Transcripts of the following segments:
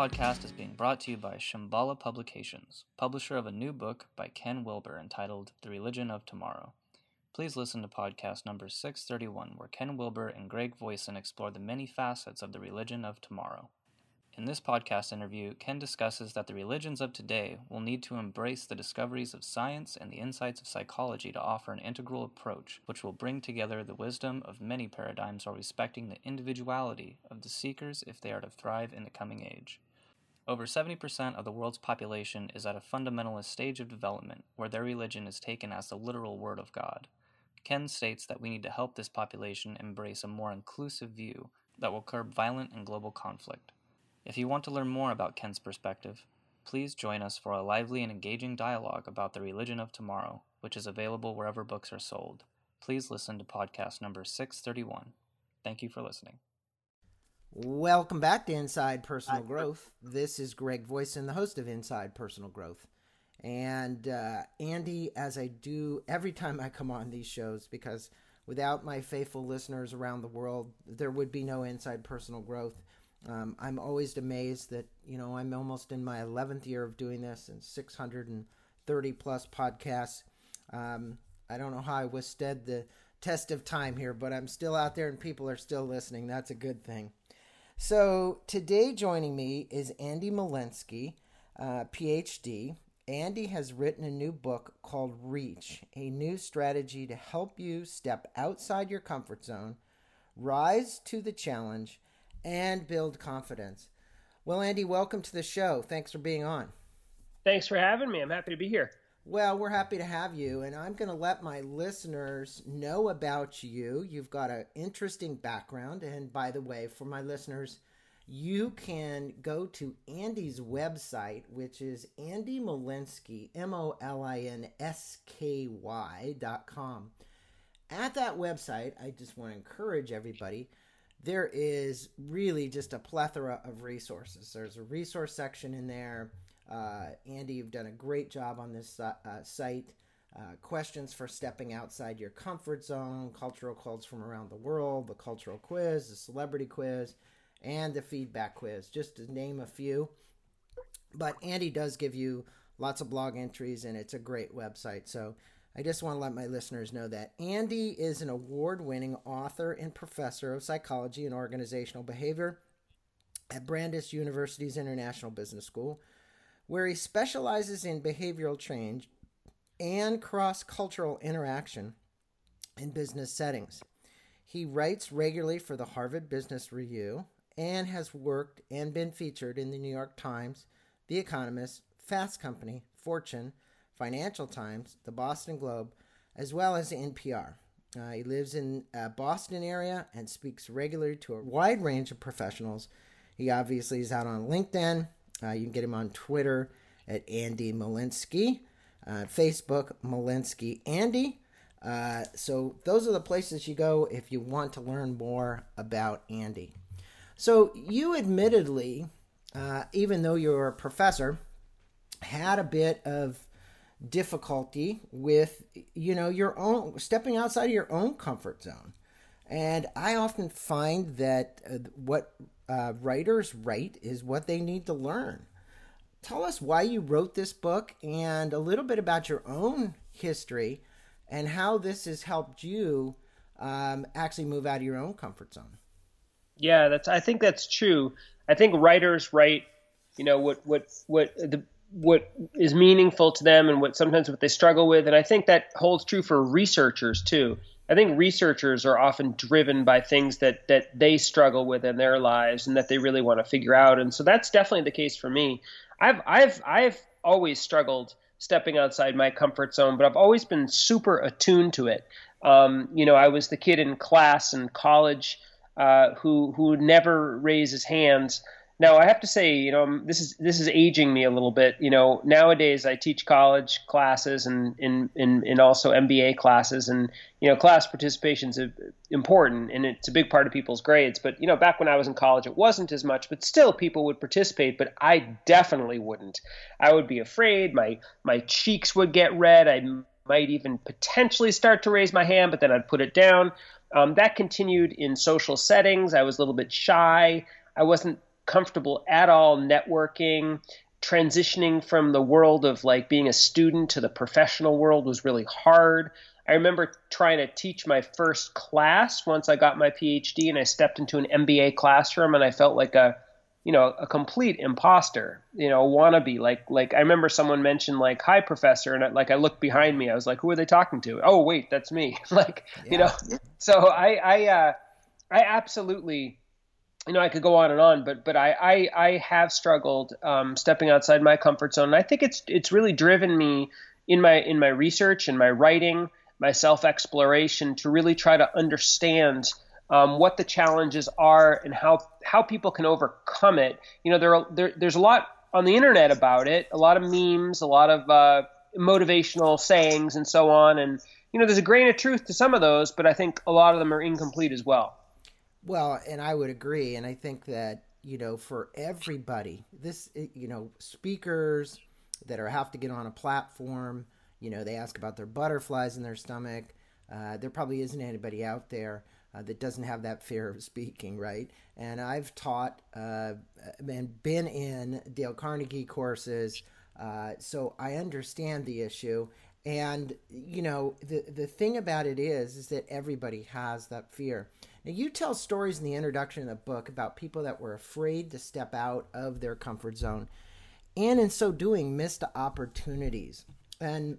podcast is being brought to you by Shambhala Publications, publisher of a new book by Ken Wilber entitled The Religion of Tomorrow. Please listen to podcast number 631, where Ken Wilber and Greg Voisen explore the many facets of the religion of tomorrow. In this podcast interview, Ken discusses that the religions of today will need to embrace the discoveries of science and the insights of psychology to offer an integral approach which will bring together the wisdom of many paradigms while respecting the individuality of the seekers if they are to thrive in the coming age. Over 70% of the world's population is at a fundamentalist stage of development where their religion is taken as the literal word of God. Ken states that we need to help this population embrace a more inclusive view that will curb violent and global conflict. If you want to learn more about Ken's perspective, please join us for a lively and engaging dialogue about the religion of tomorrow, which is available wherever books are sold. Please listen to podcast number 631. Thank you for listening. Welcome back to Inside Personal Growth. This is Greg Voisen, the host of Inside Personal Growth. And uh, Andy, as I do every time I come on these shows, because without my faithful listeners around the world, there would be no Inside Personal Growth. Um, I'm always amazed that, you know, I'm almost in my 11th year of doing this and 630 plus podcasts. Um, I don't know how I withstood the test of time here, but I'm still out there and people are still listening. That's a good thing. So today joining me is Andy Molinsky, uh, PhD. Andy has written a new book called Reach, a new strategy to help you step outside your comfort zone, rise to the challenge, and build confidence. Well, Andy, welcome to the show. Thanks for being on. Thanks for having me. I'm happy to be here. Well, we're happy to have you, and I'm going to let my listeners know about you. You've got an interesting background, and by the way, for my listeners, you can go to Andy's website, which is Andy Molinsky, M O L I N S K Y dot com. At that website, I just want to encourage everybody. There is really just a plethora of resources. There's a resource section in there. Uh, Andy, you've done a great job on this uh, uh, site. Uh, questions for stepping outside your comfort zone, cultural codes from around the world, the cultural quiz, the celebrity quiz and the feedback quiz, just to name a few. But Andy does give you lots of blog entries, and it's a great website. So I just want to let my listeners know that Andy is an award winning author and professor of psychology and organizational behavior at Brandeis University's International Business School, where he specializes in behavioral change and cross cultural interaction in business settings. He writes regularly for the Harvard Business Review and has worked and been featured in the New York Times, The Economist, Fast Company, Fortune, Financial Times, the Boston Globe, as well as NPR. Uh, he lives in uh, Boston area and speaks regularly to a wide range of professionals. He obviously is out on LinkedIn. Uh, you can get him on Twitter at Andy Molinsky, uh, Facebook Molinsky Andy. Uh, so those are the places you go if you want to learn more about Andy. So you admittedly, uh, even though you're a professor, had a bit of difficulty with you know your own stepping outside of your own comfort zone and i often find that uh, what uh, writers write is what they need to learn tell us why you wrote this book and a little bit about your own history and how this has helped you um, actually move out of your own comfort zone yeah, that's. I think that's true. I think writers write, you know, what what what the what is meaningful to them and what sometimes what they struggle with, and I think that holds true for researchers too. I think researchers are often driven by things that that they struggle with in their lives and that they really want to figure out, and so that's definitely the case for me. I've I've I've always struggled stepping outside my comfort zone, but I've always been super attuned to it. Um, you know, I was the kid in class in college uh, who who never raise his hands. Now I have to say, you know, this is this is aging me a little bit. You know, nowadays I teach college classes and in in, in also MBA classes, and you know, class participation is important and it's a big part of people's grades. But you know, back when I was in college, it wasn't as much, but still people would participate. But I definitely wouldn't. I would be afraid. My my cheeks would get red. I might even potentially start to raise my hand, but then I'd put it down. Um, that continued in social settings. I was a little bit shy. I wasn't comfortable at all networking. Transitioning from the world of like being a student to the professional world was really hard. I remember trying to teach my first class once I got my PhD and I stepped into an MBA classroom and I felt like a you know a complete imposter you know wannabe like like i remember someone mentioned like hi professor and I, like i looked behind me i was like who are they talking to oh wait that's me like yeah. you know so i i uh i absolutely you know i could go on and on but but i i, I have struggled um, stepping outside my comfort zone and i think it's it's really driven me in my in my research and my writing my self exploration to really try to understand um, what the challenges are and how how people can overcome it. You know, there, are, there there's a lot on the internet about it, a lot of memes, a lot of uh, motivational sayings, and so on. And you know, there's a grain of truth to some of those, but I think a lot of them are incomplete as well. Well, and I would agree, and I think that you know, for everybody, this you know, speakers that are have to get on a platform, you know, they ask about their butterflies in their stomach. Uh, there probably isn't anybody out there uh, that doesn't have that fear of speaking, right? And I've taught uh, and been in Dale Carnegie courses, uh, so I understand the issue. And you know, the the thing about it is, is that everybody has that fear. Now, you tell stories in the introduction of the book about people that were afraid to step out of their comfort zone, and in so doing, missed opportunities. And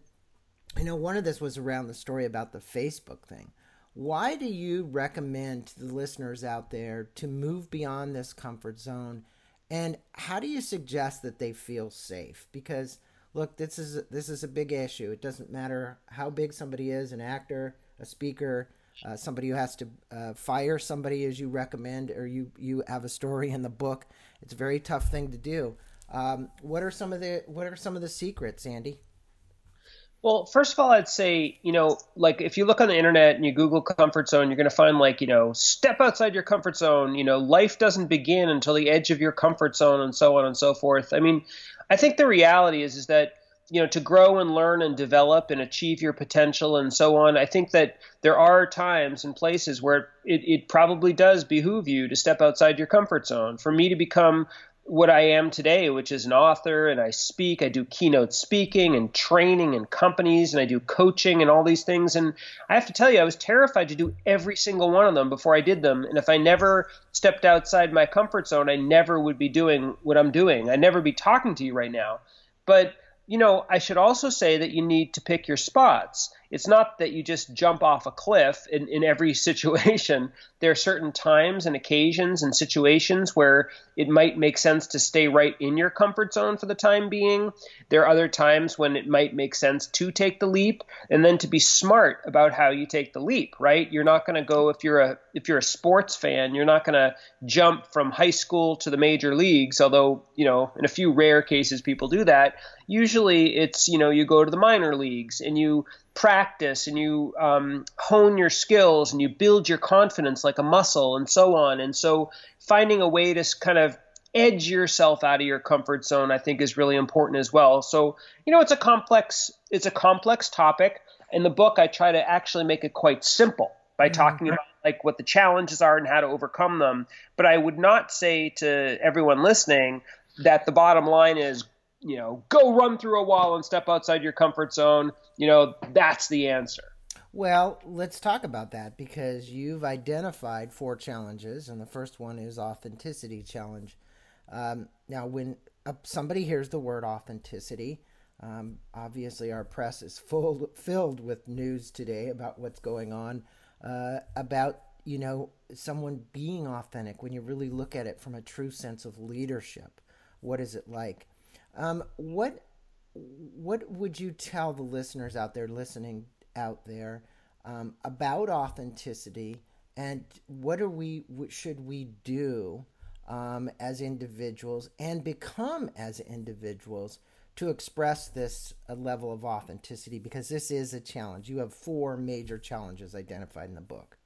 you know, one of this was around the story about the Facebook thing why do you recommend to the listeners out there to move beyond this comfort zone? And how do you suggest that they feel safe? Because look, this is this is a big issue. It doesn't matter how big somebody is, an actor, a speaker, uh, somebody who has to uh, fire somebody as you recommend, or you you have a story in the book. It's a very tough thing to do. Um, what are some of the what are some of the secrets, Andy? Well, first of all, I'd say, you know, like if you look on the internet and you Google comfort zone, you're going to find like, you know, step outside your comfort zone. You know, life doesn't begin until the edge of your comfort zone and so on and so forth. I mean, I think the reality is, is that, you know, to grow and learn and develop and achieve your potential and so on, I think that there are times and places where it, it probably does behoove you to step outside your comfort zone. For me to become what I am today, which is an author, and I speak. I do keynote speaking and training in companies, and I do coaching and all these things. And I have to tell you, I was terrified to do every single one of them before I did them. And if I never stepped outside my comfort zone, I never would be doing what I'm doing. I'd never be talking to you right now. But you know, I should also say that you need to pick your spots. It's not that you just jump off a cliff in, in every situation. There are certain times and occasions and situations where it might make sense to stay right in your comfort zone for the time being. There are other times when it might make sense to take the leap and then to be smart about how you take the leap, right? You're not going to go if you're a if you're a sports fan, you're not going to jump from high school to the major leagues, although, you know, in a few rare cases people do that. Usually it's, you know, you go to the minor leagues and you practice and you um, hone your skills and you build your confidence like a muscle and so on. And so finding a way to kind of edge yourself out of your comfort zone, I think, is really important as well. So you know, it's a complex it's a complex topic. In the book, I try to actually make it quite simple by mm-hmm. talking about like what the challenges are and how to overcome them. But I would not say to everyone listening that the bottom line is you know, go run through a wall and step outside your comfort zone. You know, that's the answer. Well, let's talk about that because you've identified four challenges, and the first one is authenticity challenge. Um, now, when somebody hears the word authenticity, um, obviously our press is full filled with news today about what's going on uh, about you know someone being authentic. When you really look at it from a true sense of leadership, what is it like? Um, what what would you tell the listeners out there listening out there um, about authenticity and what are we what should we do um, as individuals and become as individuals to express this uh, level of authenticity? Because this is a challenge. You have four major challenges identified in the book.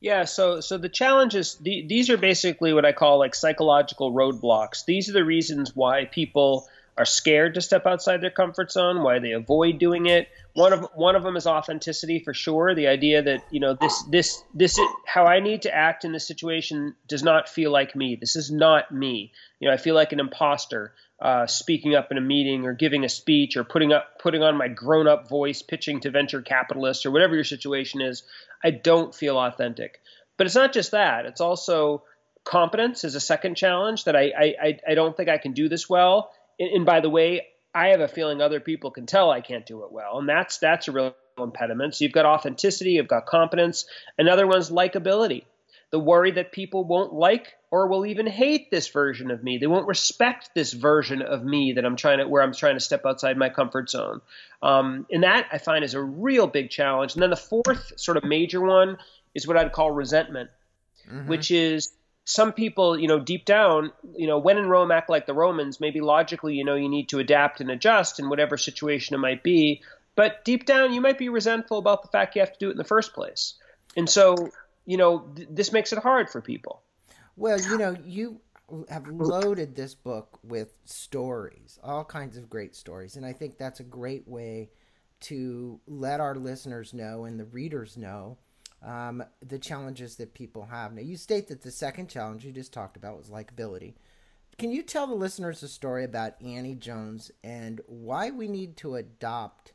Yeah, so so the challenges the, these are basically what I call like psychological roadblocks. These are the reasons why people are scared to step outside their comfort zone, why they avoid doing it. One of one of them is authenticity for sure. The idea that you know this this this how I need to act in this situation does not feel like me. This is not me. You know, I feel like an imposter uh, speaking up in a meeting or giving a speech or putting up putting on my grown up voice, pitching to venture capitalists or whatever your situation is. I don't feel authentic. But it's not just that. It's also competence is a second challenge that I I, I don't think I can do this well. And, and by the way, I have a feeling other people can tell I can't do it well, and that's that's a real impediment. So you've got authenticity, you've got competence. Another one's likability. The worry that people won't like or will even hate this version of me. They won't respect this version of me that I'm trying to where I'm trying to step outside my comfort zone. Um, and that I find is a real big challenge. And then the fourth sort of major one is what I'd call resentment, mm-hmm. which is some people, you know, deep down, you know, when in Rome, act like the Romans. Maybe logically, you know, you need to adapt and adjust in whatever situation it might be. But deep down, you might be resentful about the fact you have to do it in the first place. And so, you know, th- this makes it hard for people. Well, you know, you have loaded this book with stories, all kinds of great stories. And I think that's a great way to let our listeners know and the readers know um, the challenges that people have. Now, you state that the second challenge you just talked about was likability. Can you tell the listeners a story about Annie Jones and why we need to adopt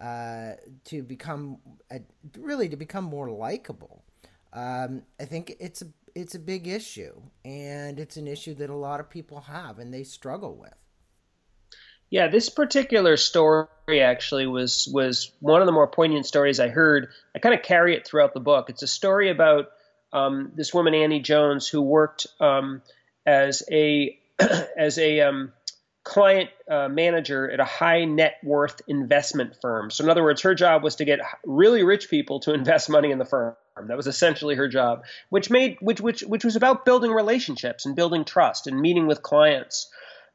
uh, to become really to become more likable? Um, I think it's a it's a big issue, and it's an issue that a lot of people have and they struggle with. Yeah, this particular story actually was was one of the more poignant stories I heard. I kind of carry it throughout the book. It's a story about um, this woman Annie Jones who worked um, as a as a um, client uh, manager at a high net worth investment firm. So in other words, her job was to get really rich people to invest money in the firm. That was essentially her job, which made which which which was about building relationships and building trust and meeting with clients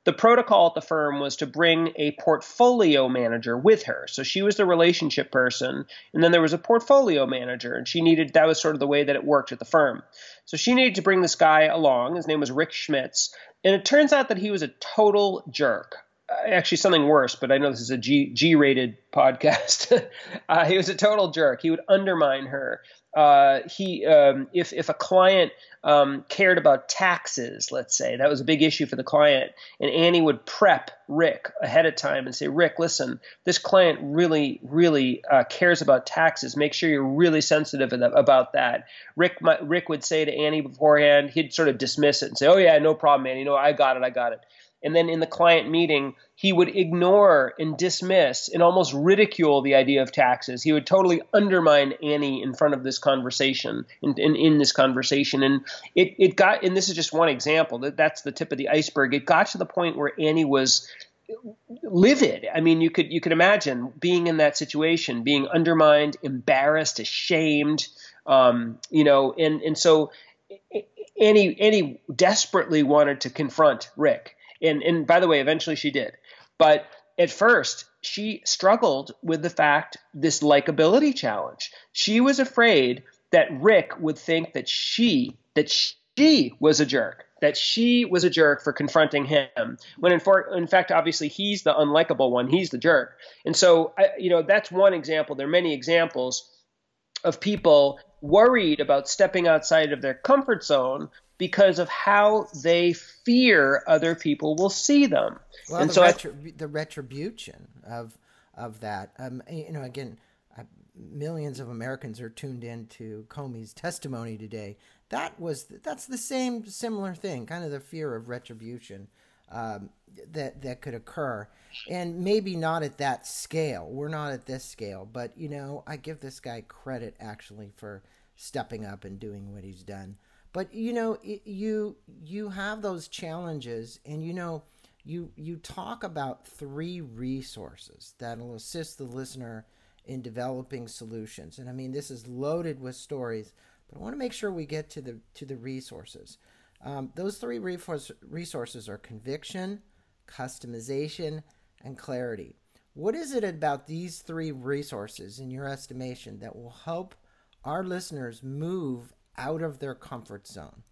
the protocol at the firm was to bring a portfolio manager with her. So she was the relationship person, and then there was a portfolio manager, and she needed that was sort of the way that it worked at the firm. So she needed to bring this guy along. His name was Rick Schmitz, and it turns out that he was a total jerk. Uh, actually, something worse, but I know this is a G G rated podcast. uh, he was a total jerk. He would undermine her uh, he um, if if a client um, cared about taxes, let's say that was a big issue for the client, and Annie would prep Rick ahead of time and say, Rick, listen, this client really really uh, cares about taxes. Make sure you're really sensitive about that. Rick Rick would say to Annie beforehand, he'd sort of dismiss it and say, Oh yeah, no problem, Annie. No, I got it, I got it. And then in the client meeting, he would ignore and dismiss and almost ridicule the idea of taxes. He would totally undermine Annie in front of this conversation, in, in, in this conversation. And it, it got, and this is just one example, that that's the tip of the iceberg. It got to the point where Annie was livid. I mean, you could you could imagine being in that situation, being undermined, embarrassed, ashamed, um, you know, and and so Annie Annie desperately wanted to confront Rick, and and by the way, eventually she did. But at first, she struggled with the fact this likability challenge. She was afraid that Rick would think that she that she was a jerk, that she was a jerk for confronting him. When in, for, in fact, obviously, he's the unlikable one. He's the jerk. And so, I, you know, that's one example. There are many examples of people worried about stepping outside of their comfort zone because of how they fear other people will see them. Well, and the, so retrib- the retribution of of that, um, you know, again, uh, millions of Americans are tuned in to Comey's testimony today. That was that's the same similar thing, kind of the fear of retribution um, that that could occur, and maybe not at that scale. We're not at this scale, but you know, I give this guy credit actually for stepping up and doing what he's done. But you know, it, you you have those challenges, and you know, you you talk about three resources that'll assist the listener in developing solutions. And I mean, this is loaded with stories, but I want to make sure we get to the to the resources. Um, those three resources are conviction, customization, and clarity. What is it about these three resources, in your estimation, that will help our listeners move out of their comfort zone.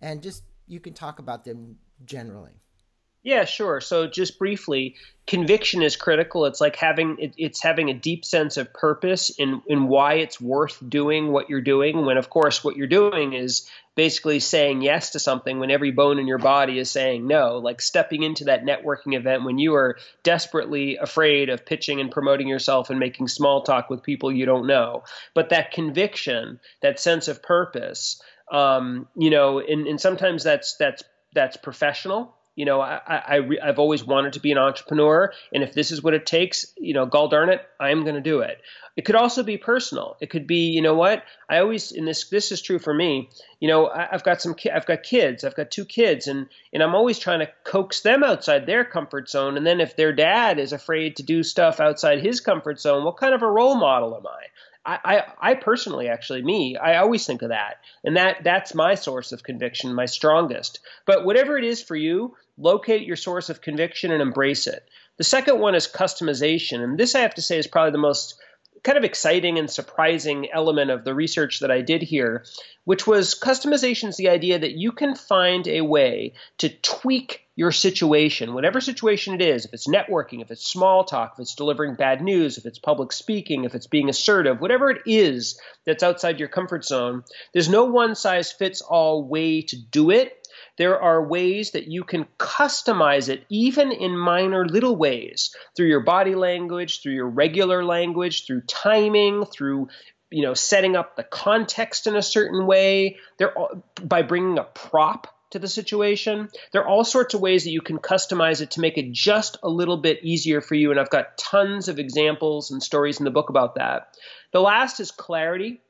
And just you can talk about them generally. Yeah, sure. So just briefly, conviction is critical. It's like having it, it's having a deep sense of purpose in in why it's worth doing what you're doing. When of course what you're doing is basically saying yes to something when every bone in your body is saying no. Like stepping into that networking event when you are desperately afraid of pitching and promoting yourself and making small talk with people you don't know. But that conviction, that sense of purpose, um, you know, and, and sometimes that's that's that's professional you know, I, I, I have always wanted to be an entrepreneur, and if this is what it takes, you know, gall darn it, I am going to do it. It could also be personal. It could be, you know, what I always, and this this is true for me. You know, I, have got some, I've got kids, I've got two kids, and and I'm always trying to coax them outside their comfort zone. And then if their dad is afraid to do stuff outside his comfort zone, what kind of a role model am I? I, I, I personally actually me I always think of that. And that that's my source of conviction my strongest. But whatever it is for you locate your source of conviction and embrace it. The second one is customization. And this I have to say is probably the most kind of exciting and surprising element of the research that I did here, which was customization is the idea that you can find a way to tweak your situation, whatever situation it is, if it's networking, if it's small talk, if it's delivering bad news, if it's public speaking, if it's being assertive, whatever it is that's outside your comfort zone, there's no one size fits all way to do it there are ways that you can customize it, even in minor little ways, through your body language, through your regular language, through timing, through you know setting up the context in a certain way. There by bringing a prop to the situation. There are all sorts of ways that you can customize it to make it just a little bit easier for you. And I've got tons of examples and stories in the book about that. The last is clarity.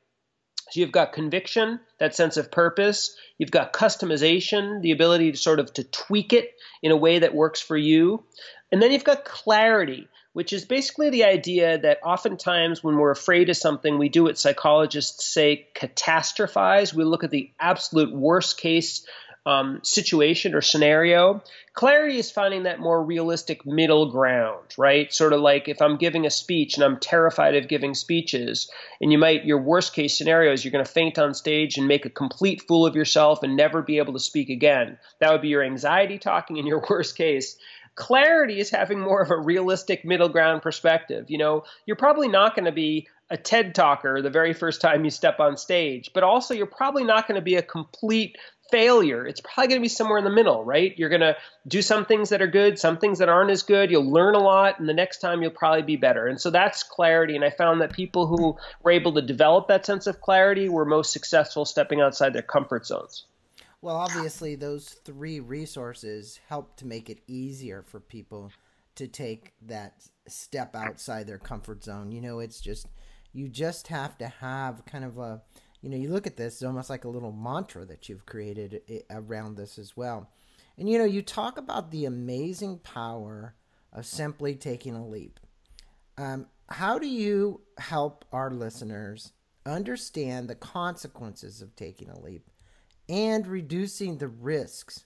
So you've got conviction, that sense of purpose. You've got customization, the ability to sort of to tweak it in a way that works for you. And then you've got clarity, which is basically the idea that oftentimes when we're afraid of something, we do what psychologists say catastrophize. We look at the absolute worst case um, situation or scenario. Clarity is finding that more realistic middle ground, right? Sort of like if I'm giving a speech and I'm terrified of giving speeches, and you might, your worst case scenario is you're going to faint on stage and make a complete fool of yourself and never be able to speak again. That would be your anxiety talking in your worst case clarity is having more of a realistic middle ground perspective. You know, you're probably not going to be a TED talker the very first time you step on stage, but also you're probably not going to be a complete failure, it's probably going to be somewhere in the middle, right? You're going to do some things that are good, some things that aren't as good. You'll learn a lot, and the next time you'll probably be better. And so that's clarity. And I found that people who were able to develop that sense of clarity were most successful stepping outside their comfort zones. Well, obviously, those three resources help to make it easier for people to take that step outside their comfort zone. You know, it's just, you just have to have kind of a, you know, you look at this, it's almost like a little mantra that you've created around this as well. And, you know, you talk about the amazing power of simply taking a leap. Um, how do you help our listeners understand the consequences of taking a leap and reducing the risks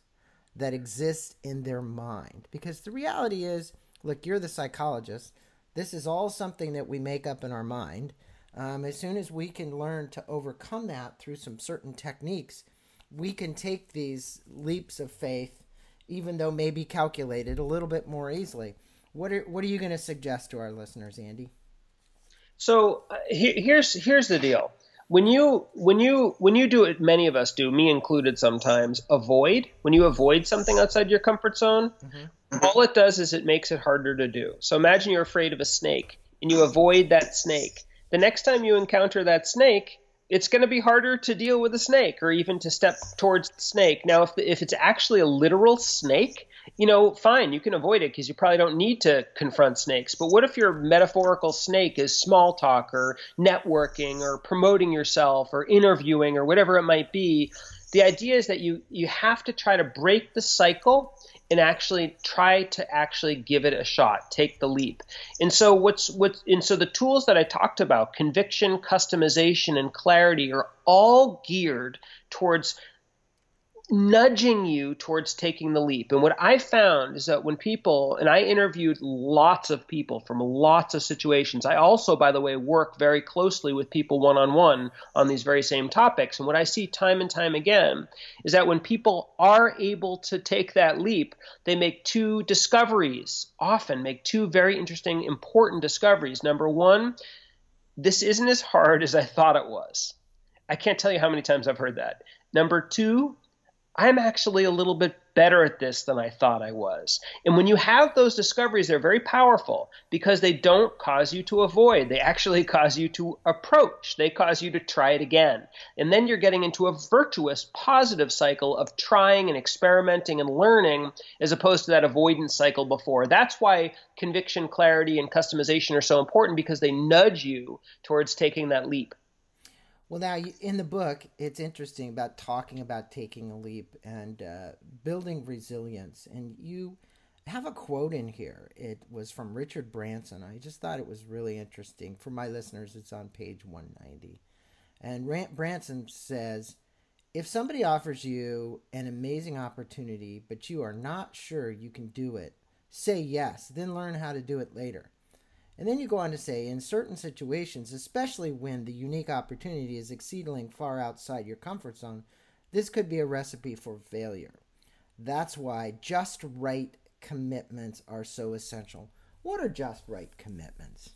that exist in their mind? Because the reality is, look, you're the psychologist. This is all something that we make up in our mind. Um, as soon as we can learn to overcome that through some certain techniques, we can take these leaps of faith, even though maybe calculated, a little bit more easily. What are what are you going to suggest to our listeners, Andy? So uh, he, here's here's the deal. When you when you when you do it, many of us do, me included, sometimes avoid. When you avoid something outside your comfort zone, mm-hmm. all it does is it makes it harder to do. So imagine you're afraid of a snake and you avoid that snake the next time you encounter that snake, it's going to be harder to deal with a snake or even to step towards the snake. Now, if, the, if it's actually a literal snake, you know, fine, you can avoid it because you probably don't need to confront snakes. But what if your metaphorical snake is small talk or networking or promoting yourself or interviewing or whatever it might be? The idea is that you you have to try to break the cycle and actually try to actually give it a shot, take the leap. And so what's what and so the tools that I talked about, conviction, customization, and clarity are all geared towards nudging you towards taking the leap. And what I found is that when people, and I interviewed lots of people from lots of situations, I also, by the way, work very closely with people one on one on these very same topics. And what I see time and time again is that when people are able to take that leap, they make two discoveries, often make two very interesting, important discoveries. Number one, this isn't as hard as I thought it was. I can't tell you how many times I've heard that. Number two, I'm actually a little bit better at this than I thought I was. And when you have those discoveries, they're very powerful because they don't cause you to avoid. They actually cause you to approach. They cause you to try it again. And then you're getting into a virtuous, positive cycle of trying and experimenting and learning as opposed to that avoidance cycle before. That's why conviction, clarity, and customization are so important because they nudge you towards taking that leap. Well, now in the book, it's interesting about talking about taking a leap and uh, building resilience. And you have a quote in here. It was from Richard Branson. I just thought it was really interesting. For my listeners, it's on page 190. And Branson says, if somebody offers you an amazing opportunity, but you are not sure you can do it, say yes, then learn how to do it later. And then you go on to say, in certain situations, especially when the unique opportunity is exceedingly far outside your comfort zone, this could be a recipe for failure. That's why just right commitments are so essential. What are just right commitments?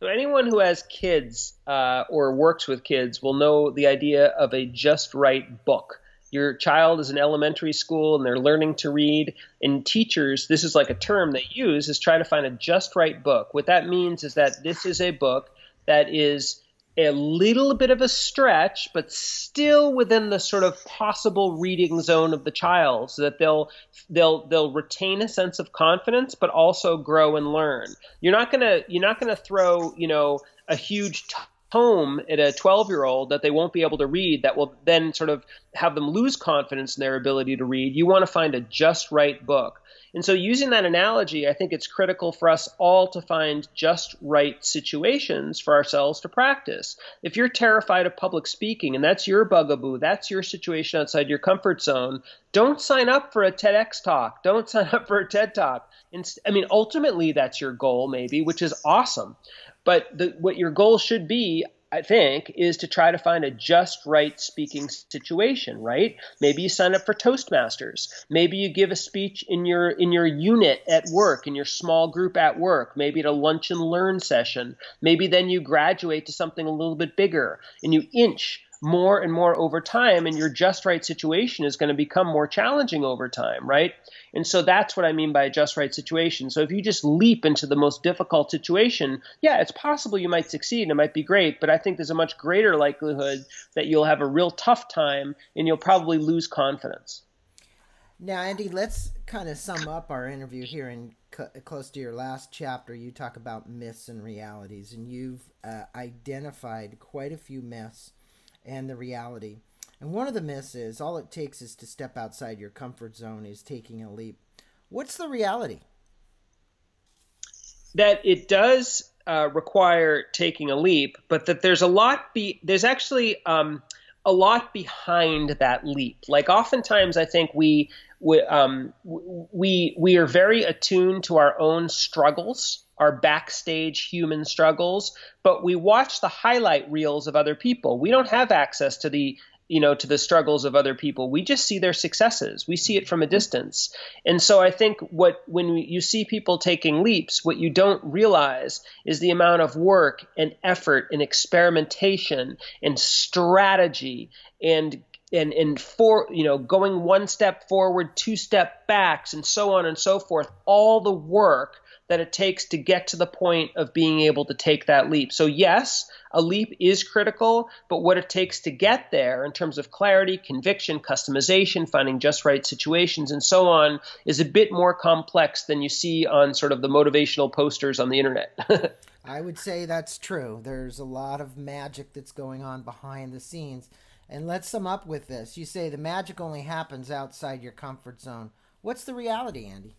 So, anyone who has kids uh, or works with kids will know the idea of a just right book your child is in elementary school and they're learning to read and teachers this is like a term they use is try to find a just right book. What that means is that this is a book that is a little bit of a stretch but still within the sort of possible reading zone of the child so that they'll they'll they'll retain a sense of confidence but also grow and learn. You're not going to you're not going to throw you know a huge home at a 12 year old that they won't be able to read that will then sort of have them lose confidence in their ability to read. You want to find a just right book. And so, using that analogy, I think it's critical for us all to find just right situations for ourselves to practice. If you're terrified of public speaking and that's your bugaboo, that's your situation outside your comfort zone, don't sign up for a TEDx talk. Don't sign up for a TED talk. I mean, ultimately, that's your goal, maybe, which is awesome. But the, what your goal should be, I think, is to try to find a just right speaking situation, right? Maybe you sign up for Toastmasters. Maybe you give a speech in your in your unit at work, in your small group at work, maybe at a lunch and learn session. Maybe then you graduate to something a little bit bigger and you inch more and more over time and your just right situation is going to become more challenging over time, right? And so that's what I mean by a just right situation. So if you just leap into the most difficult situation, yeah, it's possible you might succeed and it might be great, but I think there's a much greater likelihood that you'll have a real tough time and you'll probably lose confidence. Now, Andy, let's kind of sum up our interview here in close to your last chapter. You talk about myths and realities, and you've uh, identified quite a few myths and the reality. And one of the myths is all it takes is to step outside your comfort zone is taking a leap. What's the reality? That it does uh, require taking a leap, but that there's a lot be there's actually um, a lot behind that leap. Like oftentimes, I think we we, um, we we are very attuned to our own struggles, our backstage human struggles, but we watch the highlight reels of other people. We don't have access to the you know to the struggles of other people. We just see their successes. We see it from a distance. And so i think what when you see people taking leaps what you don't realize is the amount of work and effort and experimentation and strategy and and and for you know going one step forward two step backs and so on and so forth. All the work that it takes to get to the point of being able to take that leap. So, yes, a leap is critical, but what it takes to get there in terms of clarity, conviction, customization, finding just right situations, and so on is a bit more complex than you see on sort of the motivational posters on the internet. I would say that's true. There's a lot of magic that's going on behind the scenes. And let's sum up with this. You say the magic only happens outside your comfort zone. What's the reality, Andy?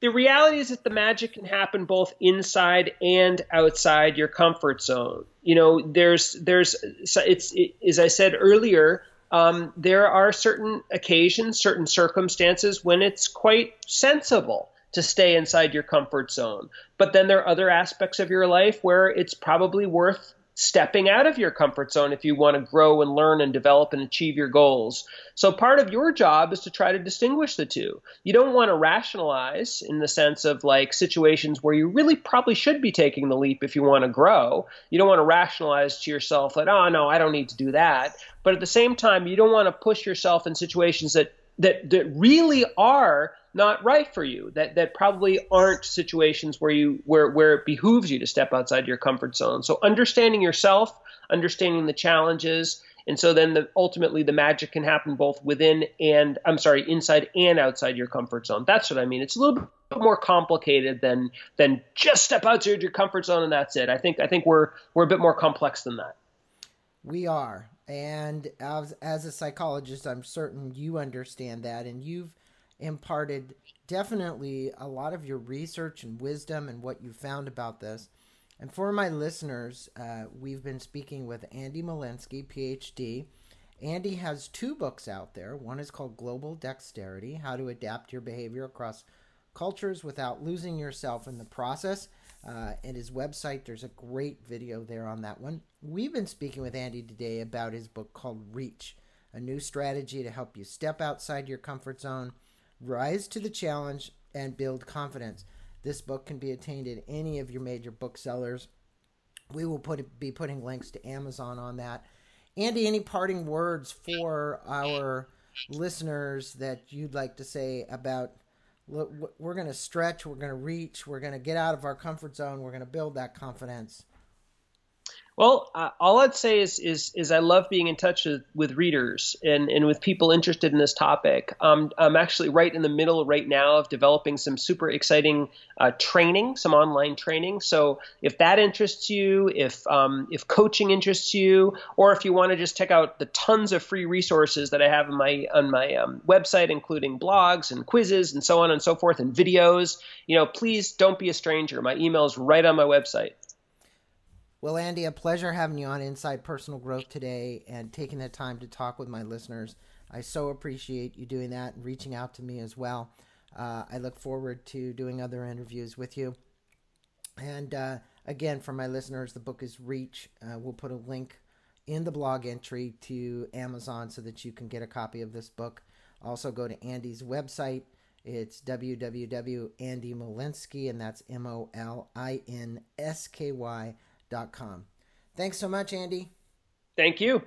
The reality is that the magic can happen both inside and outside your comfort zone. You know, there's there's it's it, as I said earlier, um, there are certain occasions, certain circumstances when it's quite sensible to stay inside your comfort zone. But then there are other aspects of your life where it's probably worth stepping out of your comfort zone if you want to grow and learn and develop and achieve your goals. So part of your job is to try to distinguish the two. You don't want to rationalize in the sense of like situations where you really probably should be taking the leap if you want to grow. You don't want to rationalize to yourself that, oh no, I don't need to do that. But at the same time, you don't want to push yourself in situations that that that really are not right for you that that probably aren't situations where you where where it behooves you to step outside your comfort zone. So understanding yourself understanding the challenges and so then the, ultimately the magic can happen both within and i'm sorry inside and outside your comfort zone. That's what i mean. It's a little bit more complicated than than just step outside your comfort zone and that's it. I think i think we're we're a bit more complex than that. We are and as, as a psychologist i'm certain you understand that and you've imparted definitely a lot of your research and wisdom and what you found about this. And for my listeners, uh, we've been speaking with Andy Molinsky, PhD. Andy has two books out there. One is called Global Dexterity How to Adapt Your Behavior Across Cultures Without Losing Yourself in the Process. Uh, and his website, there's a great video there on that one. We've been speaking with Andy today about his book called Reach, a new strategy to help you step outside your comfort zone Rise to the challenge and build confidence. This book can be attained at any of your major booksellers. We will put be putting links to Amazon on that. Andy, any parting words for our listeners that you'd like to say about we're going to stretch, we're going to reach, we're going to get out of our comfort zone, we're going to build that confidence. Well, uh, all I'd say is, is is I love being in touch with, with readers and, and with people interested in this topic. Um, I'm actually right in the middle right now of developing some super exciting uh, training, some online training. So if that interests you, if um, if coaching interests you, or if you want to just check out the tons of free resources that I have on my on my um, website, including blogs and quizzes and so on and so forth, and videos, you know, please don't be a stranger. My email is right on my website. Well, Andy, a pleasure having you on Inside Personal Growth today and taking the time to talk with my listeners. I so appreciate you doing that and reaching out to me as well. Uh, I look forward to doing other interviews with you. And uh, again, for my listeners, the book is Reach. Uh, we'll put a link in the blog entry to Amazon so that you can get a copy of this book. Also, go to Andy's website. It's www.andymolinsky, and that's M O L I N S K Y. Thanks so much, Andy. Thank you.